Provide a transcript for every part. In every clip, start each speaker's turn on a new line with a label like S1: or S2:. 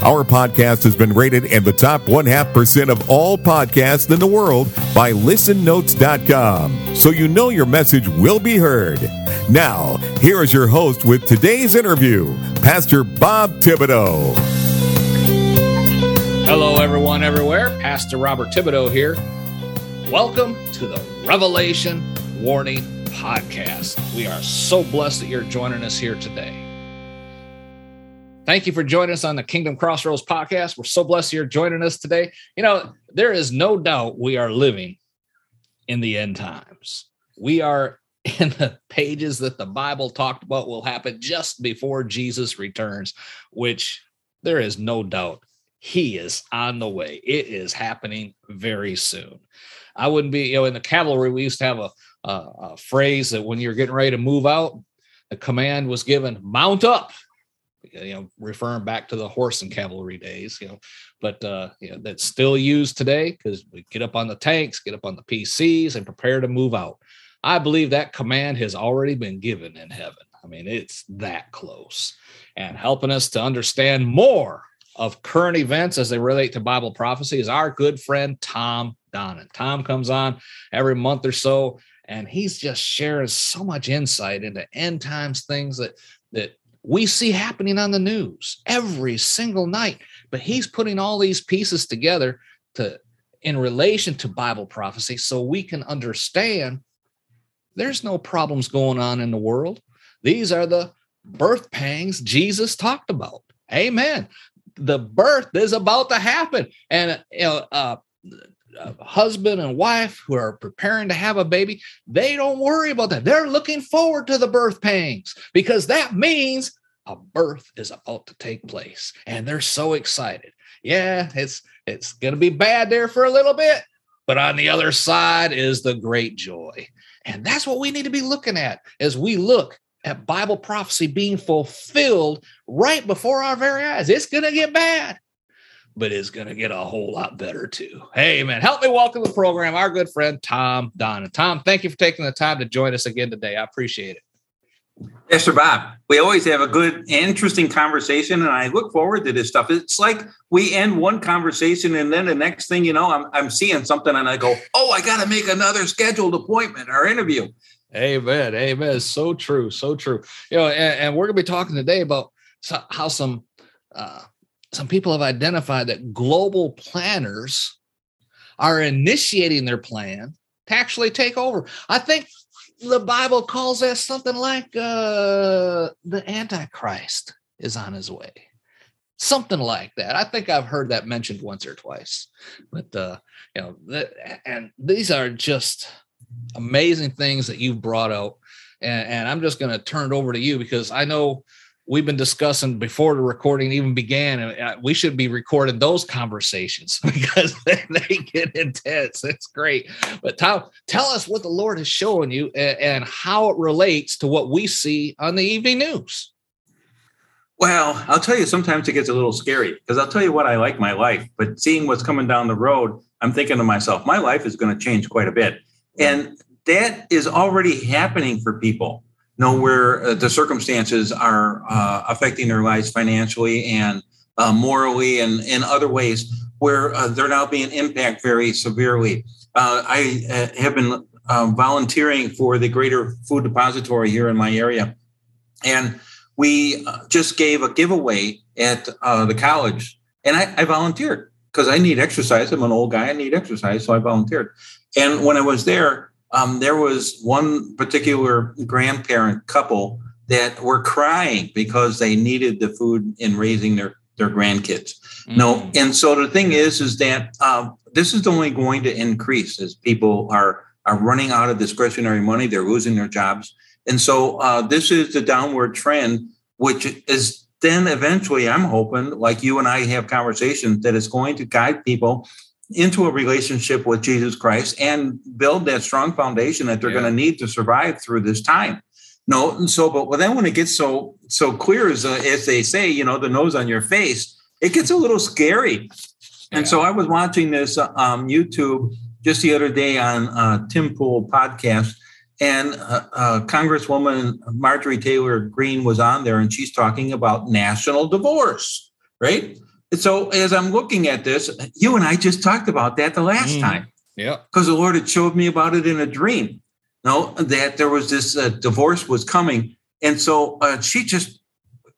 S1: Our podcast has been rated in the top one half percent of all podcasts in the world by listennotes.com. So you know your message will be heard. Now, here is your host with today's interview, Pastor Bob Thibodeau.
S2: Hello, everyone, everywhere. Pastor Robert Thibodeau here. Welcome to the Revelation Warning Podcast. We are so blessed that you're joining us here today. Thank you for joining us on the Kingdom Crossroads podcast. We're so blessed you're joining us today. You know, there is no doubt we are living in the end times. We are in the pages that the Bible talked about will happen just before Jesus returns, which there is no doubt he is on the way. It is happening very soon. I wouldn't be, you know, in the cavalry, we used to have a, a, a phrase that when you're getting ready to move out, the command was given, mount up you know, referring back to the horse and cavalry days, you know, but uh, you know, that's still used today because we get up on the tanks, get up on the PCs, and prepare to move out. I believe that command has already been given in heaven. I mean, it's that close and helping us to understand more of current events as they relate to Bible prophecy is our good friend Tom Donnan. Tom comes on every month or so, and he's just sharing so much insight into end times things that that we see happening on the news every single night. But he's putting all these pieces together to in relation to Bible prophecy so we can understand there's no problems going on in the world. These are the birth pangs Jesus talked about. Amen. The birth is about to happen. And you know, uh, husband and wife who are preparing to have a baby, they don't worry about that. They're looking forward to the birth pangs because that means a birth is about to take place and they're so excited. Yeah, it's it's going to be bad there for a little bit, but on the other side is the great joy. And that's what we need to be looking at as we look at Bible prophecy being fulfilled right before our very eyes. It's going to get bad but it's going to get a whole lot better too. Hey, man, help me welcome the program our good friend Tom Donnan. Tom, thank you for taking the time to join us again today. I appreciate it.
S3: Pastor Bob, we always have a good, interesting conversation, and I look forward to this stuff. It's like we end one conversation, and then the next thing you know, I'm, I'm seeing something, and I go, "Oh, I got to make another scheduled appointment or interview."
S2: Amen. Amen. So true. So true. You know, and, and we're going to be talking today about how some uh, some people have identified that global planners are initiating their plan to actually take over. I think the Bible calls that something like uh, the Antichrist is on his way. Something like that. I think I've heard that mentioned once or twice. But uh, you know, the, and these are just amazing things that you've brought out. And, and I'm just going to turn it over to you because I know we've been discussing before the recording even began. Uh, we should be recording those conversations because they, get intense. It's great. But tell, tell us what the Lord is showing you and, and how it relates to what we see on the evening news.
S3: Well, I'll tell you, sometimes it gets a little scary because I'll tell you what I like my life, but seeing what's coming down the road, I'm thinking to myself, my life is going to change quite a bit. And that is already happening for people know where uh, the circumstances are uh, affecting their lives financially and uh, morally and in other ways where uh, they're now being impacted very severely. Uh, I uh, have been volunteering for the Greater Food Depository here in my area, and we just gave a giveaway at the college, and I, I volunteered because I need exercise. I'm an old guy; I need exercise, so I volunteered. And when I was there, um, there was one particular grandparent couple that were crying because they needed the food in raising their their grandkids. Mm. No, and so the thing is, is that um, this is only going to increase as people are are running out of discretionary money. They're losing their jobs, and so uh, this is the downward trend, which is then eventually, I'm hoping, like you and I have conversations, that it's going to guide people into a relationship with Jesus Christ and build that strong foundation that they're
S2: Yeah.
S3: going to need to survive through this time. No, and so but well, then when it gets so so clear as uh, as they say, you know, the nose on your face, it gets a little scary. And so I was watching this uh, um, YouTube just the other day on uh, Tim Pool podcast, and uh, uh, Congresswoman Marjorie Taylor Greene was on there, and she's talking about national divorce, right? So as I'm looking at this, you and I just talked about that the last
S2: Mm.
S3: time
S2: Yeah.
S3: because the Lord had showed me about it in a dream. No, that there was this uh, divorce was coming, and so uh, she just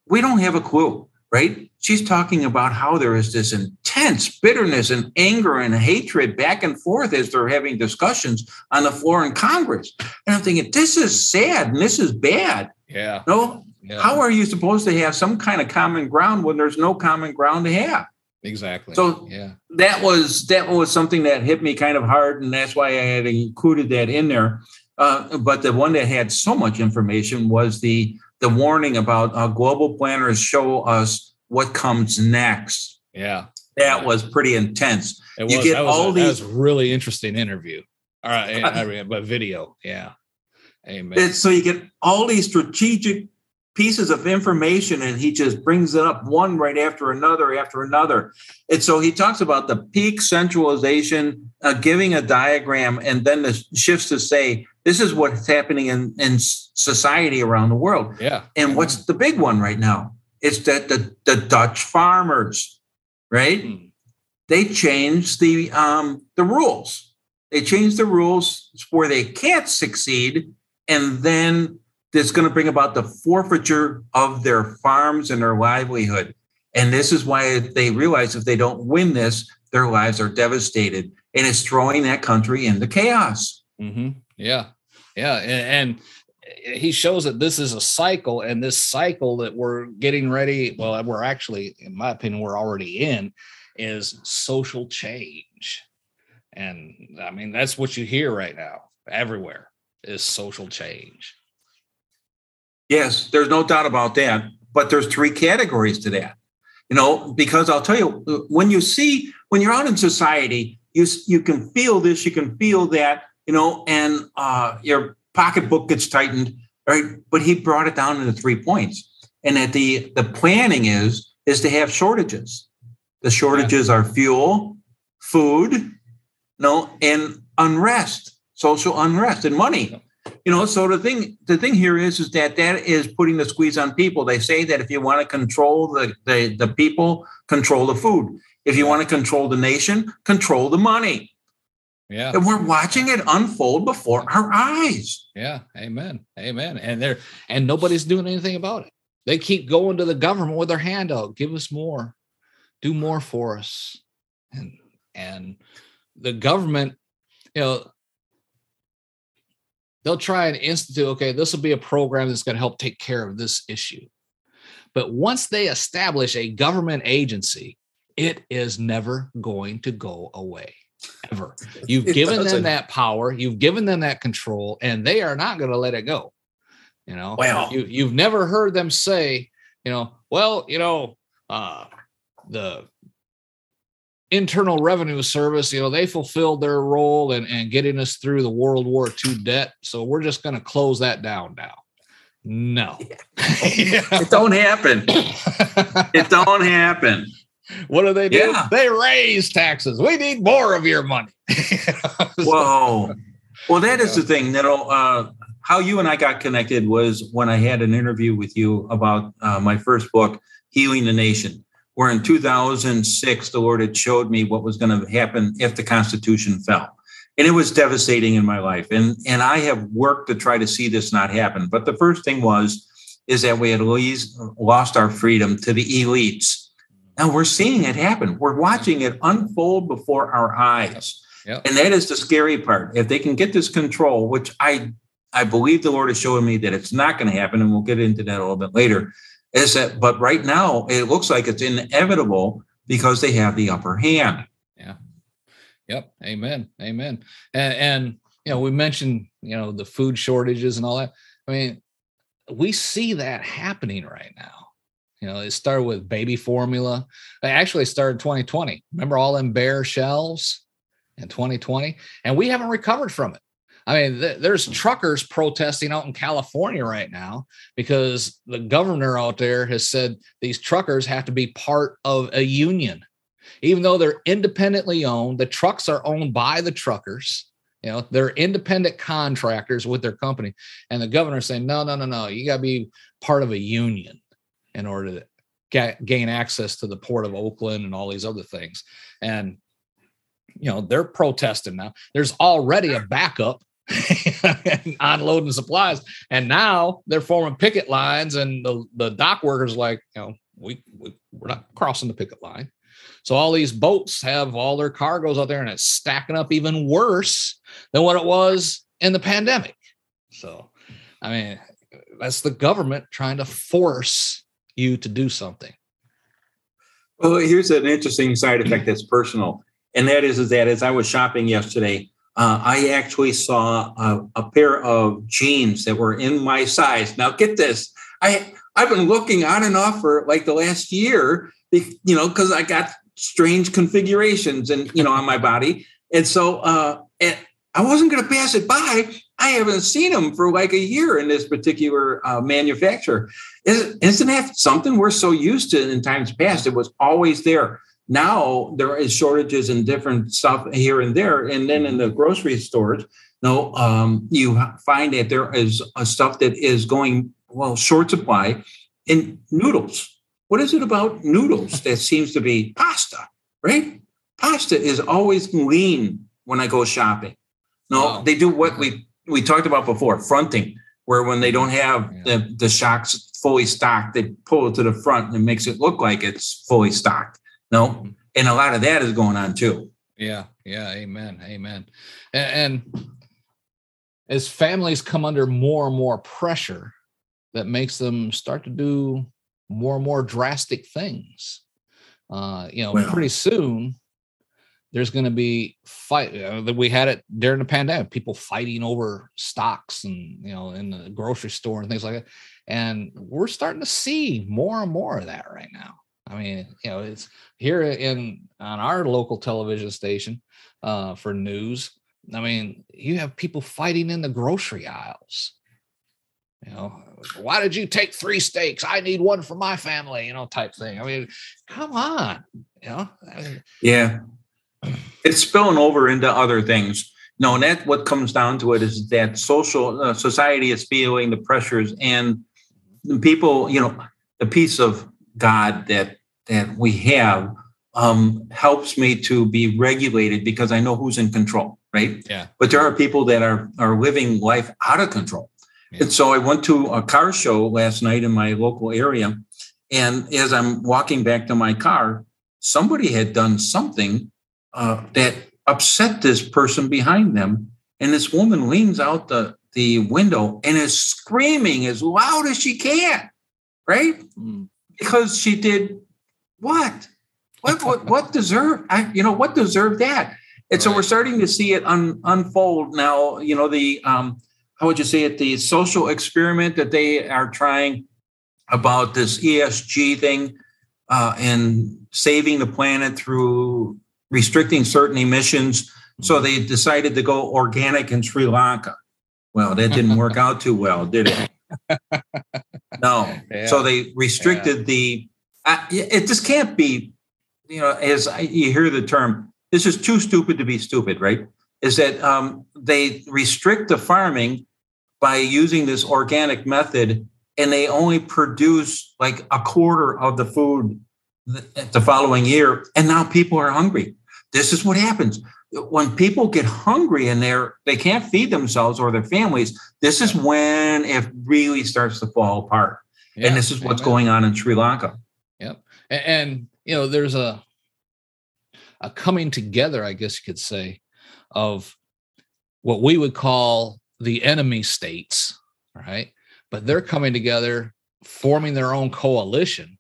S3: we don't have a clue, right? She's talking about how there is this intense bitterness and anger and hatred back and forth as they're having discussions on the floor in Congress, and I'm thinking this is sad and this is bad.
S2: Yeah.
S3: No,
S2: Yeah.
S3: how are you supposed to have some kind of common ground when there's no common ground to have?
S2: exactly.
S3: So-
S2: yeah.
S3: that was that was something that hit me kind of hard, and that's why I had included that in there. Uh, but the one that had so much information was the the warning about uh, global planners show us what comes next.
S2: Yeah.
S3: That was pretty intense.
S2: It
S3: You get
S2: that was
S3: all
S2: a, that
S3: these-
S2: was really interesting interview. All right. I mean, but video. Yeah. Amen.
S3: So you get all these strategic pieces of information, and he just brings it up one right after another after another. And so he talks about the peak centralization, uh, giving a diagram, and then the shifts to say this is what's happening in, in society around the world.
S2: yeah.
S3: And what's the big one right now? It's that the, the Dutch farmers, right?
S2: Hmm.
S3: They changed the um, the rules. They changed the rules where they can't succeed, and then it's going to bring about the forfeiture of their farms and their livelihood. And this is why they realize if they don't win this, their lives are devastated, and it's throwing that country into chaos.
S2: hmm Yeah, yeah, and, and he shows that this is a cycle, and this cycle that we're getting ready. Well, we're actually, in my opinion, we're already in is social change, and I mean that's what you hear right now everywhere is social change.
S3: Yes, there's no doubt about that. But there's three categories to that. You know, because I'll tell you, when you see when you're out in society, you you can feel this, you can feel that, you know, and uh, your pocketbook gets tightened, right? But he brought it down into three points, and that the the planning is is to have shortages. The shortages are fuel, food, no, and unrest, social unrest, and money you know so the thing the thing here is is that that is putting the squeeze on people. They say that if you want to control the the, the people control the food. If you want to control the nation control the money.
S2: Yeah,
S3: and we're watching it unfold before our eyes.
S2: Yeah, amen, amen. And they're and nobody's doing anything about it. They keep going to the government with their hand out. Give us more, do more for us, and and the government, you know, they'll try and institute. Okay, this will be a program that's going to help take care of this issue. But once they establish a government agency, it is never going to go away. Ever. You've given them
S3: doesn't.
S2: that power, you've given them that control, and they are not going to let it go. You know,
S3: Well-
S2: you, you've never heard them say, you know, well, you know, uh, the internal revenue service, you know, they fulfilled their role in, in getting us through the World War II debt. So we're just going to close that down now. No.
S3: it don't happen it don't happen
S2: what do they do?
S3: Yeah.
S2: They raise taxes. We need more of your money.
S3: Whoa. Well, that is the thing. Know, uh, how you and I got connected was when I had an interview with you about uh, my first book, Healing the Nation, where in 2006, the Lord had showed me what was going to happen if the Constitution fell. And it was devastating in my life. And, and I have worked to try to see this not happen. But the first thing was, is that we had lost our freedom to the elites. And we're seeing it happen. We're watching it unfold before our eyes.
S2: Yep.
S3: And that is the scary part. If they can get this control, which I I believe the Lord is showing me that it's not going to happen, and we'll get into that a little bit later. Is that but right now it looks like it's inevitable because they have the upper hand. Yeah.
S2: Yep. Amen. Amen. And, and you know, we mentioned, you know, the food shortages and all that. I mean, we see that happening right now. You know, it started with baby formula. It actually started 2020. Remember all them bare shelves in 2020? And we haven't recovered from it. I mean, th- there's truckers protesting out in California right now because the governor out there has said these truckers have to be part of a union. Even though they're independently owned, the trucks are owned by the truckers. You know, they're independent contractors with their company. And the governor's saying, no, no, no, no, you got to be part of a union in order to gain access to the port of Oakland and all these other things. And, you know, they're protesting now. There's already a backup unloading supplies. And now they're forming picket lines, and the, the dock workers like, you know, we, we we're not crossing the picket line. So all these boats have all their cargoes out there, and it's stacking up even worse than what it was in the pandemic. So, I mean, that's the government trying to force you to do something.
S3: Well, here's an interesting side effect that's personal, and that is, is that as I was shopping yesterday, uh, I actually saw a, a, pair of jeans that were in my size. Now, get this, I I've been looking on and off for like the last year, you know, because I got strange configurations and you know on my body, and so uh, and I wasn't going to pass it by. I haven't seen them for like a year in this particular uh, manufacturer. Isn't that something we're so used to in times past? It was always there. Now there is shortages in different stuff here and there, and then in the grocery stores, no, um, you find that there is a stuff that is going well short supply in noodles. What is it about noodles that seems to be pasta? Right? Pasta is always lean when I go shopping. No, wow. they do what we we talked about before, fronting, where when they don't have yeah. the the shocks fully stocked, they pull it to the front and it makes it look like it's fully stocked. No, mm-hmm. and a lot of that is going on too.
S2: Yeah, yeah, amen, amen. And, and as families come under more and more pressure, that makes them start to do more and more drastic things. Uh, you know, well, pretty soon there's going to be fight. Uh, we had it during the pandemic, people fighting over stocks and you know in the grocery store and things like that. And we're starting to see more and more of that right now. I mean, you know, it's here in on our local television station uh, for news. I mean, you have people fighting in the grocery aisles. You know, why did you take three steaks? I need one for my family. You know, type thing. I mean, come on. You know. I mean,
S3: yeah, it's spilling over into other things. No, and that what comes down to it is that social uh, society is feeling the pressures, and people, you know, the peace of God that that we have um, helps me to be regulated because I know who's in control, right?
S2: Yeah.
S3: But there are people that are are living life out of control, yeah. and so I went to a car show last night in my local area, and as I'm walking back to my car, somebody had done something uh, that upset this person behind them, and this woman leans out the the window and is screaming as loud as she can, right? Mm. Because she did what? What what what deserved? I, you know what deserved that? And right. so we're starting to see it un, unfold now. You know the um, how would you say it? The social experiment that they are trying about this ESG thing uh, and saving the planet through restricting certain emissions. So they decided to go organic in Sri Lanka. Well, that didn't work out too well, did it? No. Yeah. So they restricted yeah. the. Uh, it just can't be, you know, as I, you hear the term, this is too stupid to be stupid, right? Is that um, they restrict the farming by using this organic method and they only produce like a quarter of the food the following year. And now people are hungry. This is what happens when people get hungry and they're they can't feed themselves or their families. This is when it really starts to fall apart. Yeah, and this is what's amen. going on in Sri Lanka.
S2: And, and you know, there's a a coming together, I guess you could say, of what we would call the enemy states, right? But they're coming together, forming their own coalition.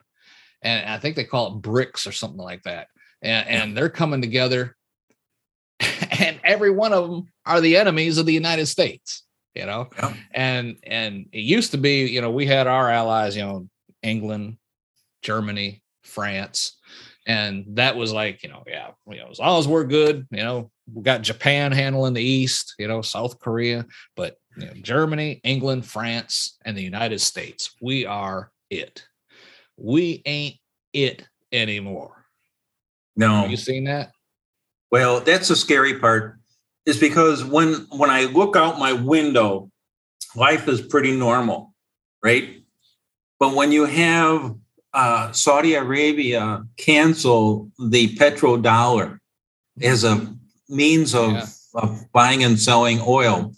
S2: And I think they call it BRICS or something like that and, and they're coming together and every one of them are the enemies of the united states you know yeah. and and it used to be you know we had our allies you know england Germany, France. And that was like, you know, yeah, you know, as long as we're good, you know, we got Japan handling the East, you know, South Korea, but you know, Germany, England, France, and the United States, we are it. We ain't it anymore.
S3: No.
S2: Have you seen that?
S3: Well, that's the scary part. Is because when when I look out my window, life is pretty normal, right? But when you have uh, Saudi Arabia cancel the petrodollar as a means of, yeah. of buying and selling oil,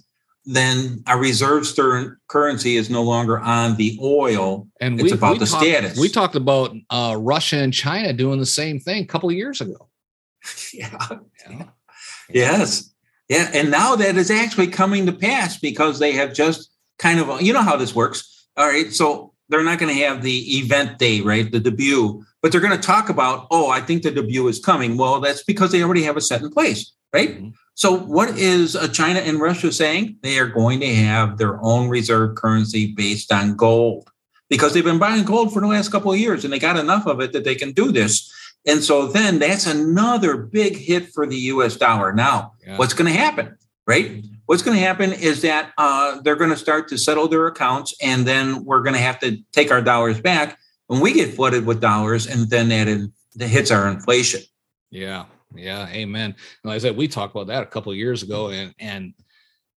S3: then our reserve stern currency is no longer on the oil.
S2: And
S3: it's
S2: we,
S3: about
S2: we
S3: the
S2: talked,
S3: status.
S2: We talked about uh, Russia and China doing the same thing a couple of years ago.
S3: yeah. yeah. Yes. Yeah. And now that is actually coming to pass because they have just kind of, you know how this works. All right. So they're not going to have the event day, right? The debut, but they're going to talk about, oh, I think the debut is coming. Well, that's because they already have a set in place, right? Mm-hmm. So, what is uh, China and Russia saying? They are going to have their own reserve currency based on gold because they've been buying gold for the last couple of years and they got enough of it that they can do this. And so then that's another big hit for the US dollar. Now, yeah. what's going to happen, right? What's going to happen is that uh, they're going to start to settle their accounts and then we're going to have to take our dollars back when we get flooded with dollars and then that, that hits our inflation.
S2: Yeah. Yeah, amen. like I said, we talked about that a couple of years ago, and and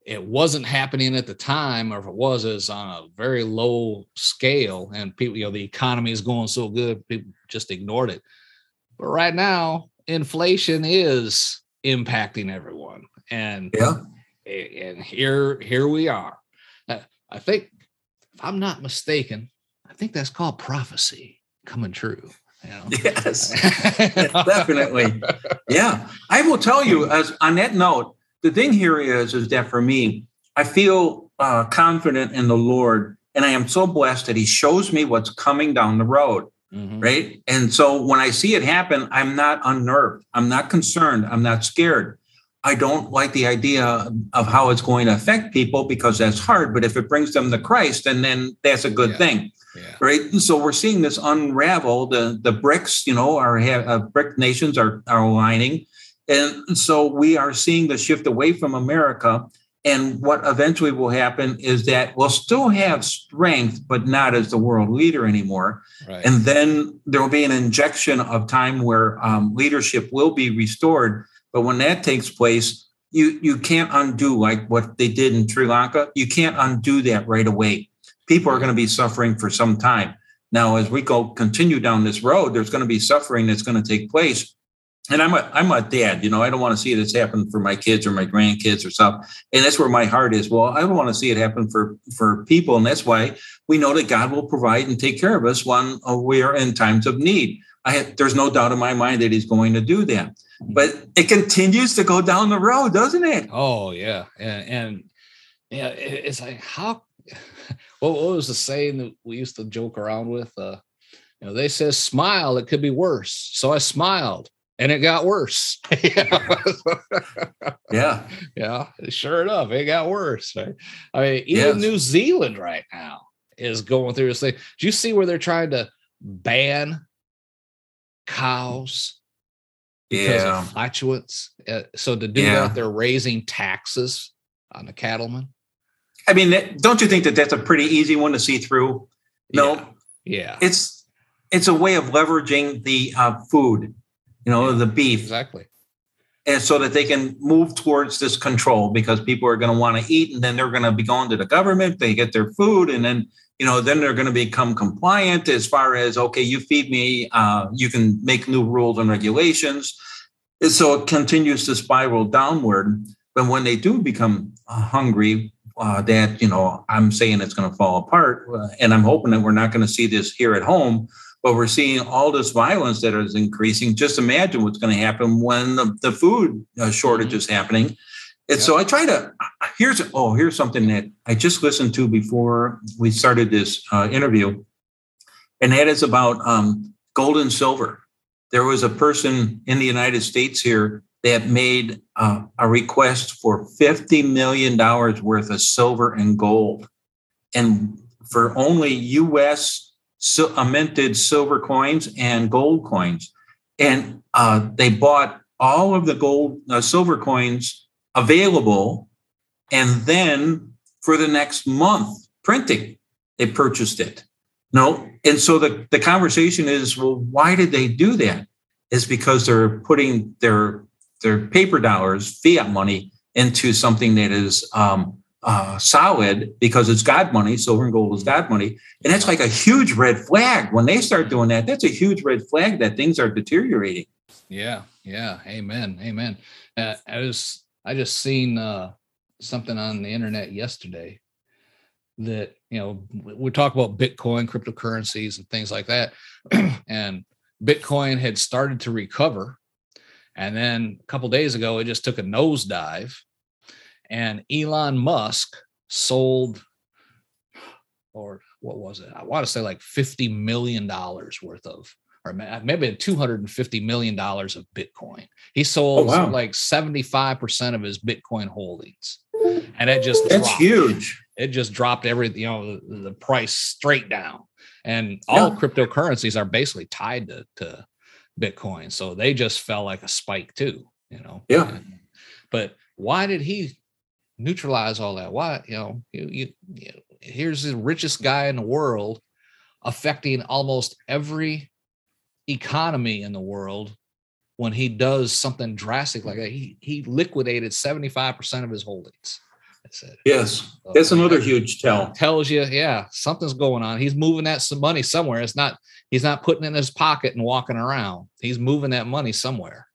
S2: it wasn't happening at the time, or if it was, it's on a very low scale, and people, you know, the economy is going so good, people just ignored it. But right now, inflation is impacting everyone, and
S3: yeah,
S2: and here here we are. I think, if I'm not mistaken, I think that's called prophecy coming true.
S3: Yes, definitely. Yeah, I will tell you. As on that note, the thing here is, is that for me, I feel uh, confident in the Lord, and I am so blessed that He shows me what's coming down the road. Mm-hmm. Right. And so when I see it happen, I'm not unnerved. I'm not concerned. I'm not scared. I don't like the idea of how it's going to affect people because that's hard. But if it brings them to Christ, and then that's a good yeah. thing. Yeah. Right. And so we're seeing this unravel. The the BRICS, you know, our uh, BRIC nations are are aligning, and so we are seeing the shift away from America. And what eventually will happen is that we'll still have strength, but not as the world leader anymore. Right. And then there will be an injection of time where um, leadership will be restored. But when that takes place, you you can't undo like what they did in Sri Lanka. You can't undo that right away people are going to be suffering for some time. Now, as we go continue down this road, there's going to be suffering that's going to take place. And I'm a I'm a dad, you know, I don't want to see this happen for my kids or my grandkids or stuff. And that's where my heart is. Well, I don't want to see it happen for for people, and that's why we know that God will provide and take care of us when uh, we are in times of need. I have, there's no doubt in my mind that He's going to do that. But it continues to go down the road, doesn't it?
S2: Oh yeah, and, and yeah, it's like how what, what was the saying that we used to joke around with? Uh, you know, they says smile, it could be worse. So I smiled and it got worse.
S3: yeah.
S2: Yeah. Sure enough, it got worse. Right? I mean, even yes. New Zealand right now is going through this thing. Do you see where they're trying to ban cows because yeah. of flatulence? Uh, so to do yeah. that, they're raising taxes on the cattlemen.
S3: I mean, don't you think that that's a pretty easy one to see through? No,
S2: yeah, yeah.
S3: it's it's a way of leveraging the uh, food, you know, the beef
S2: exactly,
S3: and so that they can move towards this control because people are going to want to eat, and then they're going to be going to the government. They get their food, and then you know, then they're going to become compliant as far as okay, you feed me, uh, you can make new rules and regulations. And so it continues to spiral downward. But when they do become hungry, uh, that you know I'm saying it's going to fall apart, uh, and I'm hoping that we're not going to see this here at home. But we're seeing all this violence that is increasing. Just imagine what's going to happen when the, the food uh, shortage mm-hmm. is happening. And yeah. so I try to. Here's oh, here's something that I just listened to before we started this uh, interview, and that is about um, gold and silver. There was a person in the United States here that made uh, a request for $50 million worth of silver and gold. And for only US so, minted silver coins and gold coins, and uh, they bought all of the gold, uh, silver coins available, and then for the next month printing, they purchased it. No, and so the the conversation is, well, why did they do that? Is because they're putting their their paper dollars, fiat money, into something that is um, uh, solid because it's God money. Silver and gold is God money, and that's like a huge red flag. When they start doing that, that's a huge red flag that things are deteriorating.
S2: Yeah, yeah, amen, amen. Uh, I was I just seen uh, something on the internet yesterday that you know we talk about Bitcoin, cryptocurrencies, and things like that, and Bitcoin had started to recover, and then a couple days ago it just took a nosedive. And Elon Musk sold, or what was it? I want to say like fifty million dollars worth of, or uh, maybe hundred and fifty million dollars of Bitcoin. He oh, sold oh, wow. like seventy five percent of his Bitcoin holdings, and it just
S3: that's dropped. huge.
S2: It just dropped every you know the, the price straight down, and all yeah. cryptocurrencies are basically tied to to Bitcoin, so they just fell like a spike too. You know.
S3: Yeah.
S2: And, but why did he neutralize all that. Why, you know, you, you, you here's the richest guy in the world affecting almost every economy in the world when he does something drastic like that. He he liquidated 75% of his holdings.
S3: Yes, that's another huge tell.
S2: Tells you, yeah, something's going on. He's moving that some money somewhere. It's not. He's not putting it in his pocket and walking around. He's moving that money somewhere.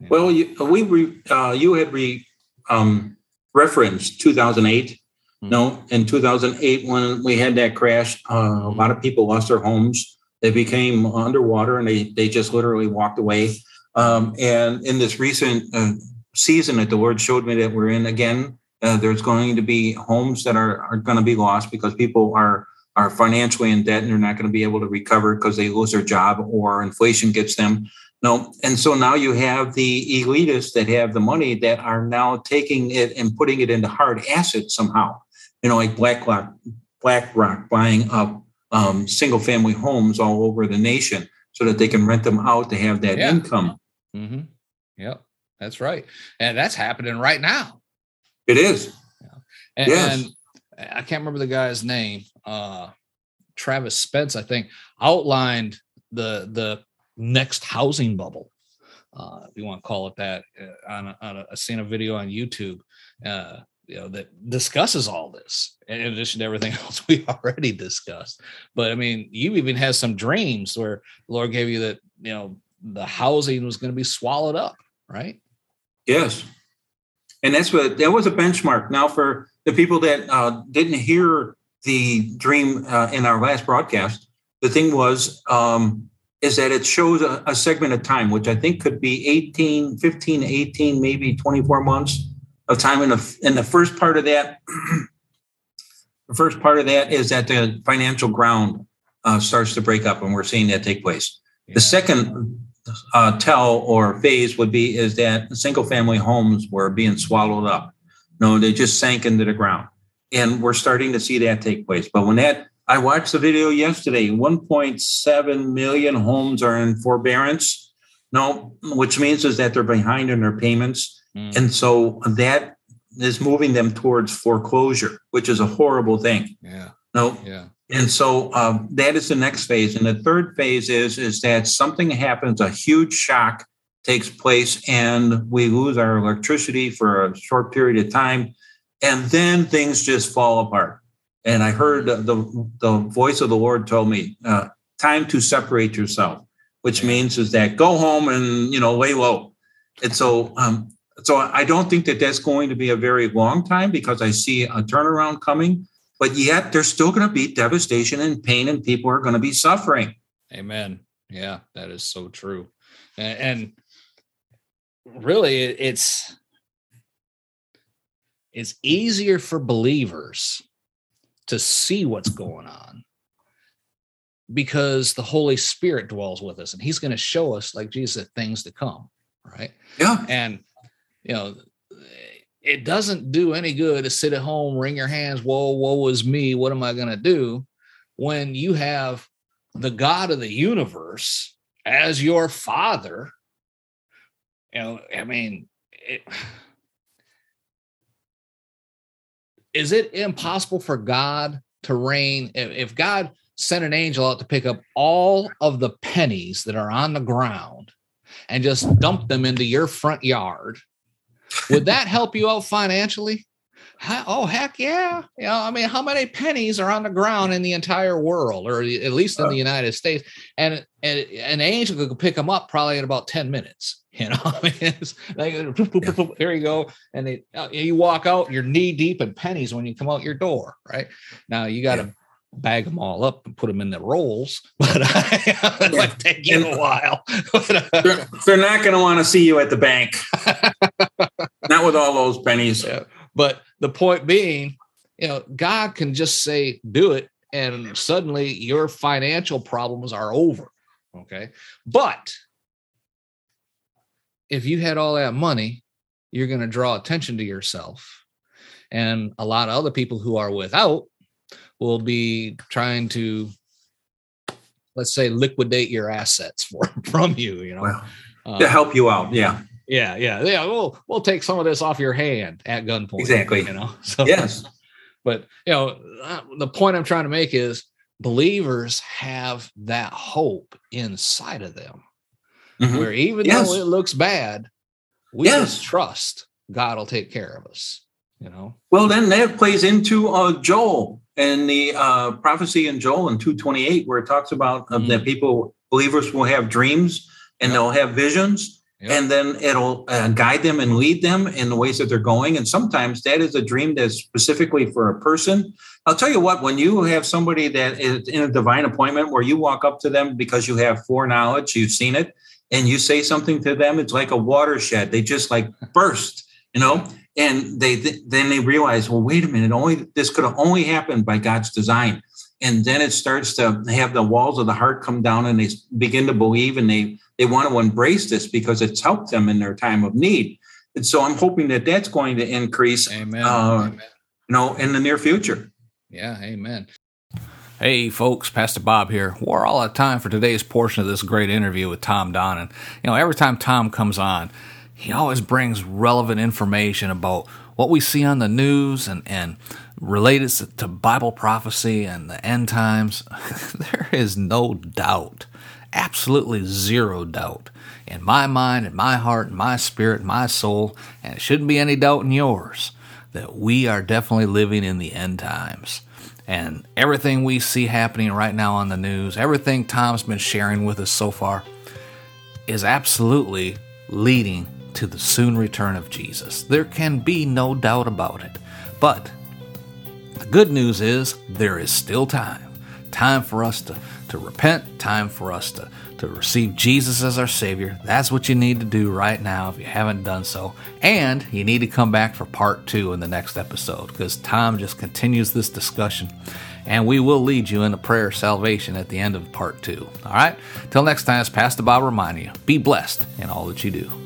S3: You? Well, you, we re, uh, you had re, um, reference 2008. Mm-hmm. No, in 2008, when we had that crash, uh, a lot of people lost their homes. They became underwater and they, they just literally walked away. Um, and in this recent uh, season that the Lord showed me that we're in again, uh, there's going to be homes that are, are going to be lost because people are are financially in debt and they're not going to be able to recover because they lose their job or inflation gets them. No, and so now you have the elitists that have the money that are now taking it and putting it into hard assets somehow. You know, like BlackRock, BlackRock buying up um, single family homes all over the nation so that they can rent them out to have that yeah. income.
S2: Mm-hmm. Yep, that's right, and that's happening right now.
S3: It is.
S2: Yeah. And, yes. and I can't remember the guy's name. Uh, Travis Spence, I think, outlined the the next housing bubble, uh, if you want to call it that, uh, on, a, on a, a seen a video on YouTube, uh, you know, that discusses all this in addition to everything else we already discussed. But I mean, you even had some dreams where the Lord gave you that, you know, the housing was going to be swallowed up, right?
S3: Yes. And that's what that was a benchmark. Now, for the people that uh, didn't hear the dream uh, in our last broadcast, the thing was um, is that it shows a, a, segment of time, which I think could be 18, 15, 18, maybe 24 months of time. In the, in the first part of that, the first part of that is that the financial ground uh, starts to break up, and we're seeing that take place. Yeah. The second uh, tell or phase would be is that single family homes were being swallowed up. No, they just sank into the ground. And we're starting to see that take place. But when that I watched the video yesterday. 1.7 million homes are in forbearance. No, which means is that they're behind in their payments. Mm. And so that is moving them towards foreclosure, which is a horrible thing.
S2: Yeah.
S3: No.
S2: Yeah.
S3: And so um, that is the next phase. And the third phase is is that something happens, a huge shock takes place, and we lose our electricity for a short period of time, and then things just fall apart and I heard the, the voice of the Lord told me, uh, time to separate yourself, which means is that go home and, you know, lay low. And so, um, so I don't think that that's going to be a very long time because I see a turnaround coming, but yet there's still going to be devastation and pain and people are going to be suffering.
S2: Amen. Yeah, that is so true. And, really it's, it's easier for believers to see what's going on because the Holy Spirit dwells with us and he's going to show us, like Jesus, things to come. Right.
S3: Yeah.
S2: And, you know, it doesn't do any good to sit at home, wring your hands, whoa, woe is me. What am I going to do when you have the God of the universe as your father, you know, I mean, it, is it impossible for God to reign if, if God sent an angel out to pick up all of the pennies that are on the ground and just dump them into your front yard? Would that help you out financially? oh heck yeah you know i mean how many pennies are on the ground in the entire world or at least in the united states and, and an angel could pick them up probably in about 10 minutes you know I mean, it's like yeah. here you go and they, uh, you walk out you're knee deep in pennies when you come out your door right now you got to yeah. Bag them all up and put them in the rolls but it yeah. might take you a while uh,
S3: they're, they're, not going to want to see you at the bank not with all those pennies
S2: yeah. but the point being, you know, God can just say, do it, and suddenly your financial problems are over. Okay. But if you had all that money, you're going to draw attention to yourself. And a lot of other people who are without will be trying to, let's say, liquidate your assets for, from you, you know,
S3: uh, to help you out. Yeah.
S2: Yeah, yeah, yeah. We'll we'll take some of this off your hand at gunpoint.
S3: Exactly.
S2: You know.
S3: So, yes.
S2: But you know, uh, the point I'm trying to make is believers have that hope inside of them, mm-hmm. where even yes. though it looks bad, we yes. just trust God will take care of us. You know.
S3: Well, then that plays into uh, Joel and the uh, prophecy in Joel in 228, where it talks about uh, mm-hmm. that people believers will have dreams and yep. they'll have visions Yep. And then it'll uh, guide them and lead them in the ways that they're going. And sometimes that is a dream that's specifically for a person. I'll tell you what, when you have somebody that is in a divine appointment where you walk up to them because you have foreknowledge, you've seen it, and you say something to them, it's like a watershed. They just like burst, you know, and they then they realize, well, wait a minute, only this could have only happened by God's design. And then it starts to have the walls of the heart come down and they begin to believe and they they want to embrace this because it's helped them in their time of need. And so I'm hoping that that's going to increase, amen. Uh, amen. you know, in the near future.
S2: Yeah, amen. Hey, folks, Pastor Bob here. We're all out of time for today's portion of this great interview with Tom Donnan. You know, every time Tom comes on, he always brings relevant information about what we see on the news and, and related to Bible prophecy and the end times. there is no doubt absolutely zero doubt in my mind, in my heart, in my spirit, in my soul, and it shouldn't be any doubt in yours that we are definitely living in the end times. And everything we see happening right now on the news, everything Tom's been sharing with us so far, is absolutely leading to the soon return of Jesus. There can be no doubt about it. But the good news is there is still time. Time for us to to repent, time for us to, to receive Jesus as our Savior. That's what you need to do right now if you haven't done so. And you need to come back for part two in the next episode because Tom just continues this discussion. And we will lead you in a prayer of salvation at the end of part two. All right? Till next time, as Pastor Bob reminding you, be blessed in all that you do.